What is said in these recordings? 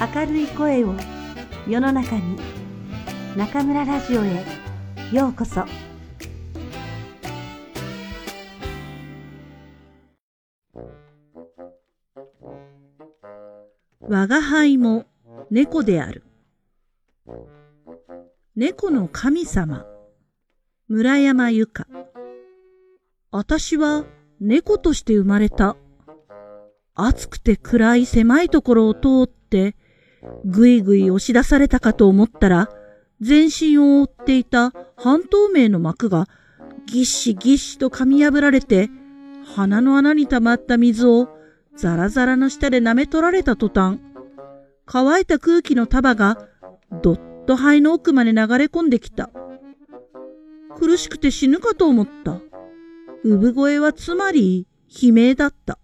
明るい声を世の中に中村ラジオへようこそ。我が輩も猫である。猫の神様。村山由佳。私は猫として生まれた。暑くて暗い狭いところを通って、ぐいぐい押し出されたかと思ったら、全身を覆っていた半透明の膜がぎっしぎっしと噛み破られて、鼻の穴に溜まった水をザラザラの下で舐め取られた途端、乾いた空気の束がどっと肺の奥まで流れ込んできた。苦しくて死ぬかと思った。産声はつまり悲鳴だった。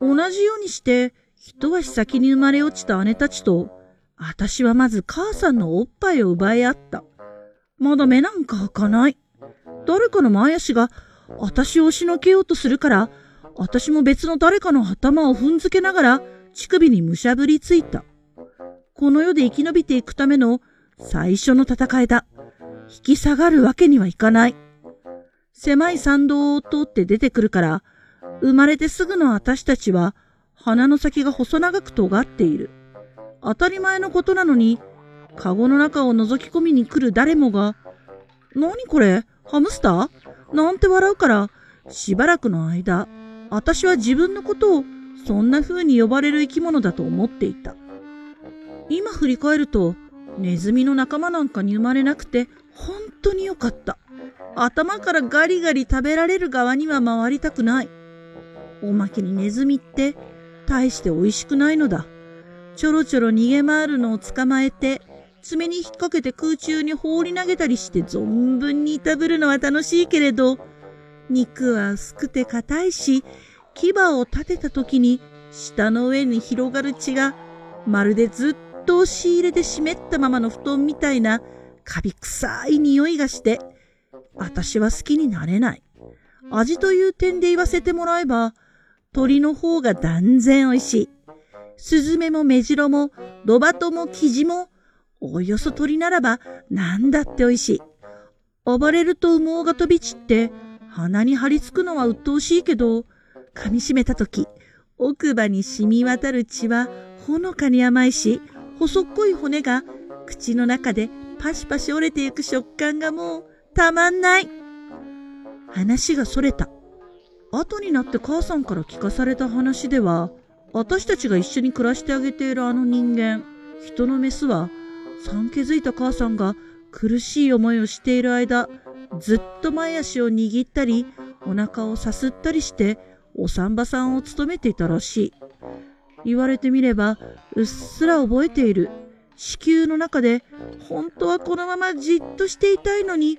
同じようにして、一足先に生まれ落ちた姉たちと、私はまず母さんのおっぱいを奪い合った。まだ目なんか開かない。誰かの前足が私を押しのけようとするから、私も別の誰かの頭を踏んづけながら乳首にむしゃぶりついた。この世で生き延びていくための最初の戦いだ。引き下がるわけにはいかない。狭い参道を通って出てくるから、生まれてすぐの私たちは鼻の先が細長く尖っている。当たり前のことなのに、カゴの中を覗き込みに来る誰もが、何これ？ハムスター？なんて笑うから、しばらくの間、私は自分のことをそんな風に呼ばれる生き物だと思っていた。今振り返ると、ネズミの仲間なんかに生まれなくて本当によかった。頭からガリガリ食べられる側には回りたくない。おまけにネズミって大して美味しくないのだ。ちょろちょろ逃げ回るのを捕まえて、爪に引っ掛けて空中に放り投げたりして存分にいたぶるのは楽しいけれど、肉は薄くて硬いし、牙を立てた時に舌の上に広がる血が、まるでずっと押し入れで湿ったままの布団みたいなカビ臭い匂いがして、私は好きになれない。味という点で言わせてもらえば、鳥の方が断然美味しい。スズメもメジロも、ロバトもキジも、およそ鳥ならば何だって美味しい。暴れると羽毛が飛び散って、鼻に張り付くのは鬱陶しいけど、噛み締めたとき、奥歯に染み渡る血はほのかに甘いし、細っこい骨が口の中でパシパシ折れていく食感がもうたまんない。話がそれた。後になって母さんから聞かされた話では、私たちが一緒に暮らしてあげているあの人間、人のメスは、産気づいた母さんが苦しい思いをしている間、ずっと前足を握ったり、お腹をさすったりして、お産婆さんを務めていたらしい。言われてみれば、うっすら覚えている。子宮の中で、本当はこのままじっとしていたいのに、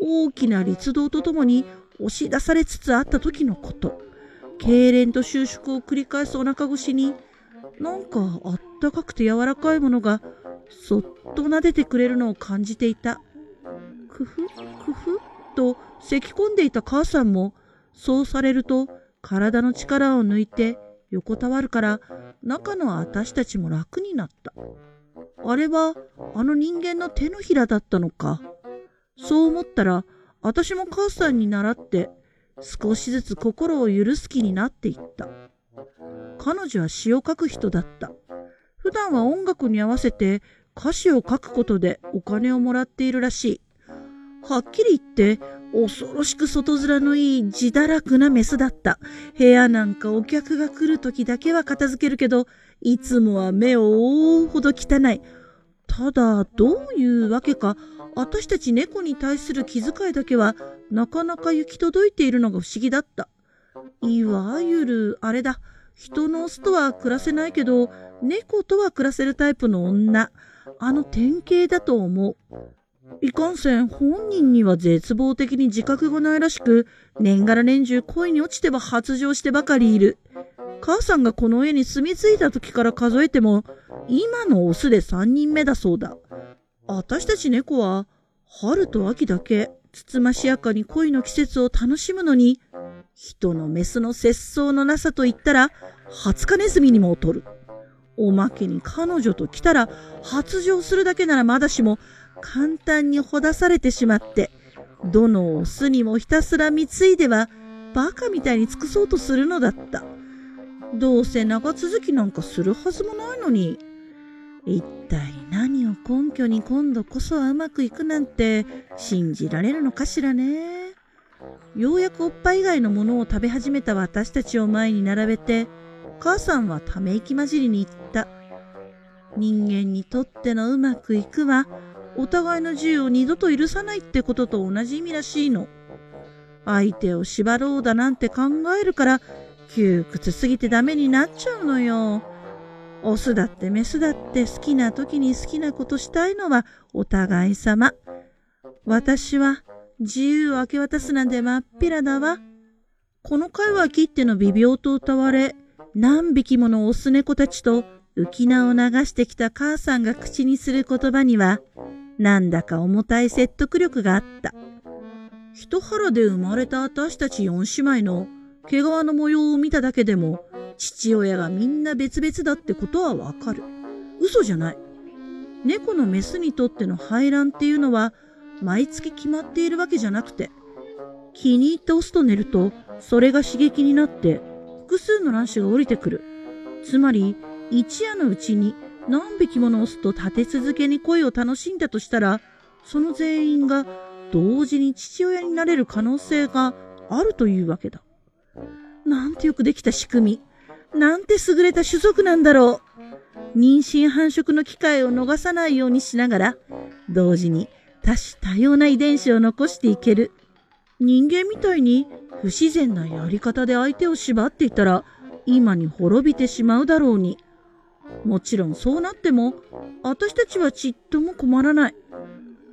大きな律動とともに押し出されつつあった時のこと。痙攣と収縮を繰り返すお腹越しに、なんかあったかくて柔らかいものがそっと撫でてくれるのを感じていた。くふ、くふと咳き込んでいた母さんも、そうされると体の力を抜いて横たわるから中の私たちも楽になった。あれはあの人間の手のひらだったのか。そう思ったら、私も母さんに習って、少しずつ心を許す気になっていった。彼女は詩を書く人だった。普段は音楽に合わせて歌詞を書くことでお金をもらっているらしい。はっきり言って、恐ろしく外面のいい自堕落なメスだった。部屋なんかお客が来る時だけは片付けるけど、いつもは目を覆うほど汚い。ただ、どういうわけか、私たち猫に対する気遣いだけはなかなか行き届いているのが不思議だった。いわゆる、あれだ、人のオスとは暮らせないけど、猫とは暮らせるタイプの女。あの典型だと思う。いかんせん本人には絶望的に自覚がないらしく、年がら年中恋に落ちては発情してばかりいる。母さんがこの家に住み着いた時から数えても、今のオスで3人目だそうだ。私たち猫は春と秋だけつつましやかに恋の季節を楽しむのに、人のメスの節操のなさと言ったら、ハツカネズミにも劣る。おまけに彼女と来たら発情するだけならまだしも簡単にほだされてしまって、どのオスにもひたすら貢いではバカみたいに尽くそうとするのだった。どうせ長続きなんかするはずもないのに。一体何を根拠に今度こそはうまくいくなんて信じられるのかしらね？ようやくおっぱい以外のものを食べ始めた私たちを前に並べて、母さんはため息混じりに言った。人間にとってのうまくいくは、お互いの自由を二度と許さないってことと同じ意味らしいの。相手を縛ろうだなんて考えるから、窮屈すぎてダメになっちゃうのよ。オスだってメスだって好きな時に好きなことしたいのはお互い様。私は自由を明け渡すなんてまっぴらだわ。この回は切っての微病と歌われ、何匹ものオス猫たちと浮き名を流してきた母さんが口にする言葉には、なんだか重たい説得力があった。一腹で生まれた私たち四姉妹の毛皮の模様を見ただけでも、父親がみんな別々だってことはわかる。嘘じゃない。猫のメスにとっての排卵っていうのは、毎月決まっているわけじゃなくて、気に入ったオスと寝ると、それが刺激になって、複数の卵子が降りてくる。つまり、一夜のうちに何匹ものオスと立て続けに恋を楽しんだとしたら、その全員が同時に父親になれる可能性があるというわけだ。なんてよくできた仕組み。なんて優れた種族なんだろう。妊娠繁殖の機会を逃さないようにしながら、同時に多種多様な遺伝子を残していける。人間みたいに不自然なやり方で相手を縛っていたら、今に滅びてしまうだろうに。もちろんそうなっても、私たちはちっとも困らない。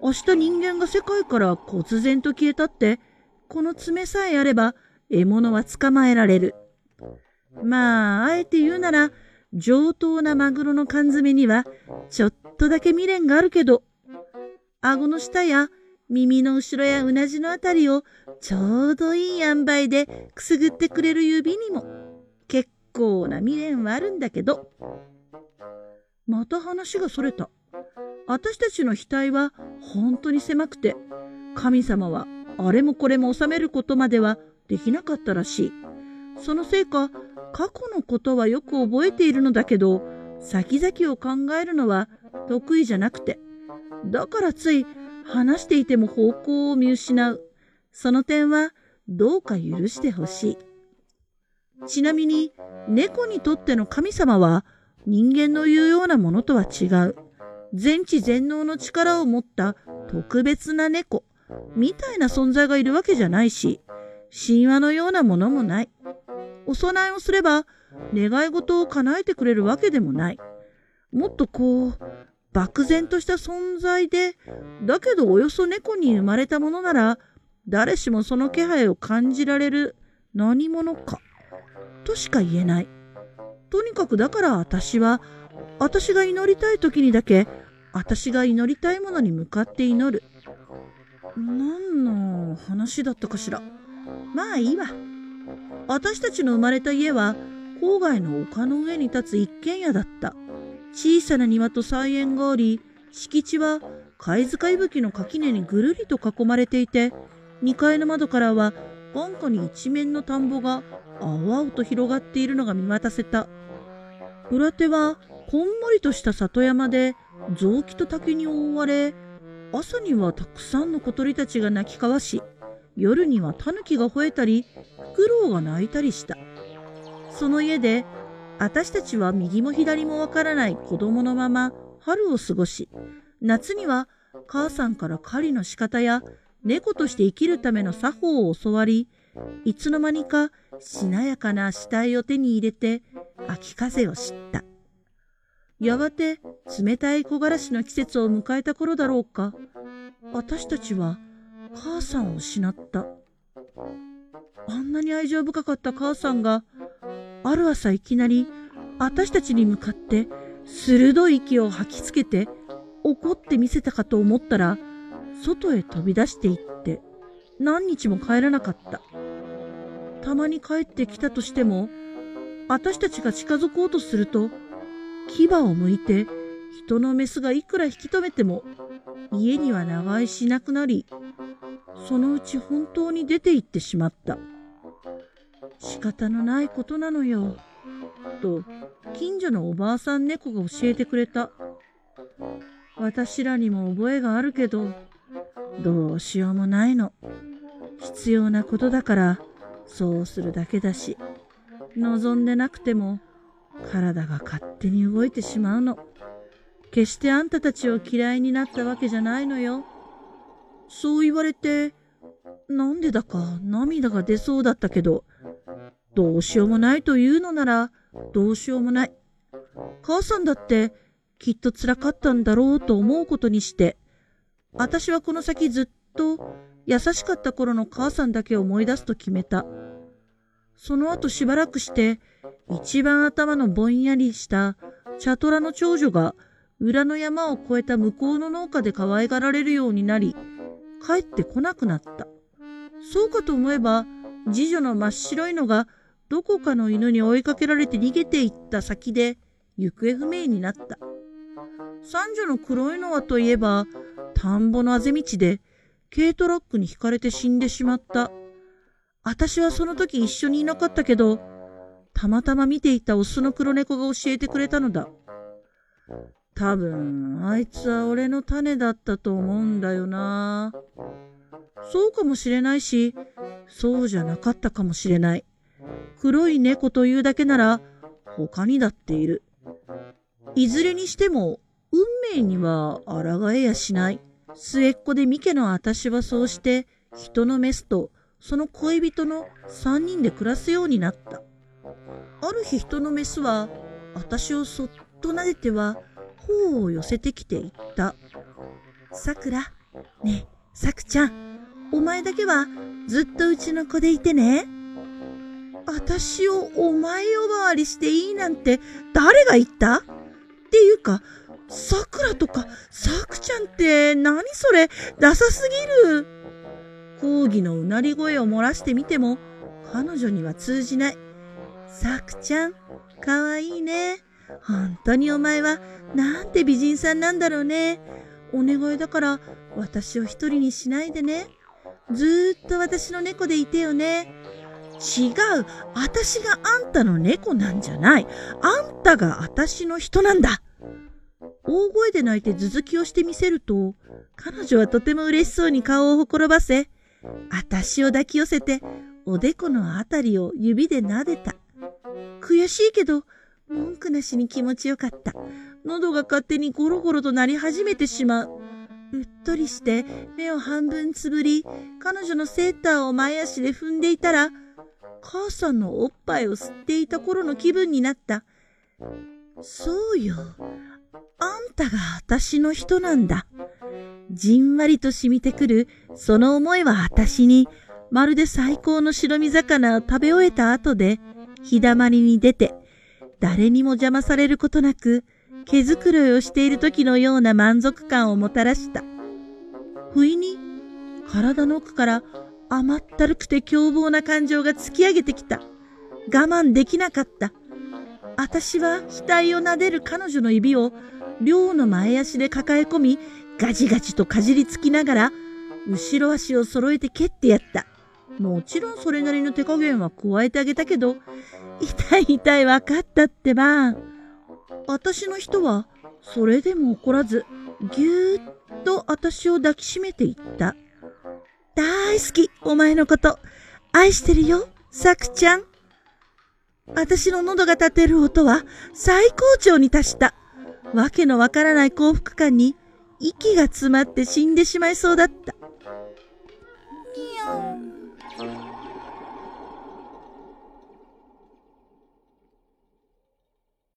明日人間が世界から忽然と消えたって、この爪さえあれば、獲物は捕まえられる。まあ、あえて言うなら、上等なマグロの缶詰には、ちょっとだけ未練があるけど、顎の下や耳の後ろやうなじのあたりをちょうどいい塩梅でくすぐってくれる指にも結構な未練はあるんだけど。また話がそれた。私たちの額は本当に狭くて、神様はあれもこれも収めることまではできなかったらしい。そのせいか、過去のことはよく覚えているのだけど、先々を考えるのは得意じゃなくて。だからつい話していても方向を見失う。その点はどうか許してほしい。ちなみに、猫にとっての神様は人間の言うようなものとは違う。全知全能の力を持った特別な猫みたいな存在がいるわけじゃないし、神話のようなものもない。お供えをすれば願い事を叶えてくれるわけでもない。もっとこう、漠然とした存在で、だけどおよそ猫に生まれたものなら、誰しもその気配を感じられる何者か、としか言えない。とにかくだから私は、私が祈りたい時にだけ、私が祈りたいものに向かって祈る。何の話だったかしら。まあいいわ。私たちの生まれた家は、郊外の丘の上に立つ一軒家だった。小さな庭と菜園があり、敷地は貝塚いぶきの垣根にぐるりと囲まれていて、2階の窓からは眼下に一面の田んぼが青々と広がっているのが見渡せた。裏手はこんもりとした里山で雑木と竹に覆われ、朝にはたくさんの小鳥たちが鳴き交わし、夜にはタヌキが吠えたり、フクロウが鳴いたりした。その家で、私たちは右も左もわからない子供のまま春を過ごし、夏には母さんから狩りの仕方や猫として生きるための作法を教わり、いつの間にかしなやかな死体を手に入れて秋風を知った。やがて冷たい木枯らしの季節を迎えた頃だろうか、私たちは母さんを失った。あんなに愛情深かった母さんが、ある朝いきなり私たちに向かって鋭い息を吐きつけて怒ってみせたかと思ったら、外へ飛び出していって何日も帰らなかった。たまに帰ってきたとしても、私たちが近づこうとすると、牙を向いて人のメスがいくら引き止めても家には長居しなくなり、そのうち本当に出て行ってしまった。仕方のないことなのよ。と、近所のおばあさん猫が教えてくれた。私らにも覚えがあるけど、どうしようもないの。必要なことだから、そうするだけだし、望んでなくても、体が勝手に動いてしまうの。決してあんたたちを嫌いになったわけじゃないのよ。そう言われて、なんでだか涙が出そうだったけど、どうしようもないというのなら、どうしようもない。母さんだってきっと辛かったんだろうと思うことにして、私はこの先ずっと優しかった頃の母さんだけを思い出すと決めた。その後しばらくして、一番頭のぼんやりした茶トラの長女が裏の山を越えた向こうの農家で可愛がられるようになり、帰ってこなくなった。そうかと思えば、次女の真っ白いのがどこかの犬に追いかけられて逃げていった先で行方不明になった。三女の黒いのはといえば、田んぼのあぜ道で軽トラックにひかれて死んでしまった。私はその時一緒にいなかったけど、たまたま見ていたオスの黒猫が教えてくれたのだ。多分、あいつは俺の種だったと思うんだよな。そうかもしれないし、そうじゃなかったかもしれない。黒い猫というだけなら、他にだっている。いずれにしても、運命には抗えやしない。末っ子でミケの私はそうして、人のメスとその恋人の三人で暮らすようになった。ある日人のメスは、私をそっと撫でては、頬を寄せてきて言った。さくら、ねえ、さくちゃん、お前だけはずっとうちの子でいてね。私をお前呼ばわりしていいなんて誰が言った？っていうか、さくらとかさくちゃんって何それ？ダサすぎる。講義のうなり声を漏らしてみても彼女には通じない。さくちゃん、かわいいね。本当にお前はなんて美人さんなんだろうね。お願いだから私を一人にしないでね。ずーっと私の猫でいてよね。違う。私があんたの猫なんじゃない。あんたが私の人なんだ。大声で泣いて頭突きをしてみせると、彼女はとても嬉しそうに顔をほころばせ、私を抱き寄せて、おでこのあたりを指で撫でた。悔しいけど、文句なしに気持ちよかった。喉が勝手にゴロゴロとなり始めてしまう。うっとりして目を半分つぶり、彼女のセーターを前足で踏んでいたら、母さんのおっぱいを吸っていた頃の気分になった。そうよ。あんたが私の人なんだ。じんわりと染みてくる、その思いは私に、まるで最高の白身魚を食べ終えた後で、日だまりに出て、誰にも邪魔されることなく、毛づくろいをしている時のような満足感をもたらした。不意に、体の奥から甘ったるくて凶暴な感情が突き上げてきた。我慢できなかった。私は額を撫でる彼女の指を両の前足で抱え込み、ガジガジとかじりつきながら、後ろ足を揃えて蹴ってやった。もちろんそれなりの手加減は加えてあげたけど、痛い痛い分かったってば。私の人は、それでも怒らず、ぎゅーっと私を抱きしめていった。大好き、お前のこと。愛してるよ、さくちゃん。私の喉が立てる音は最高潮に達した。わけのわからない幸福感に息が詰まって死んでしまいそうだった。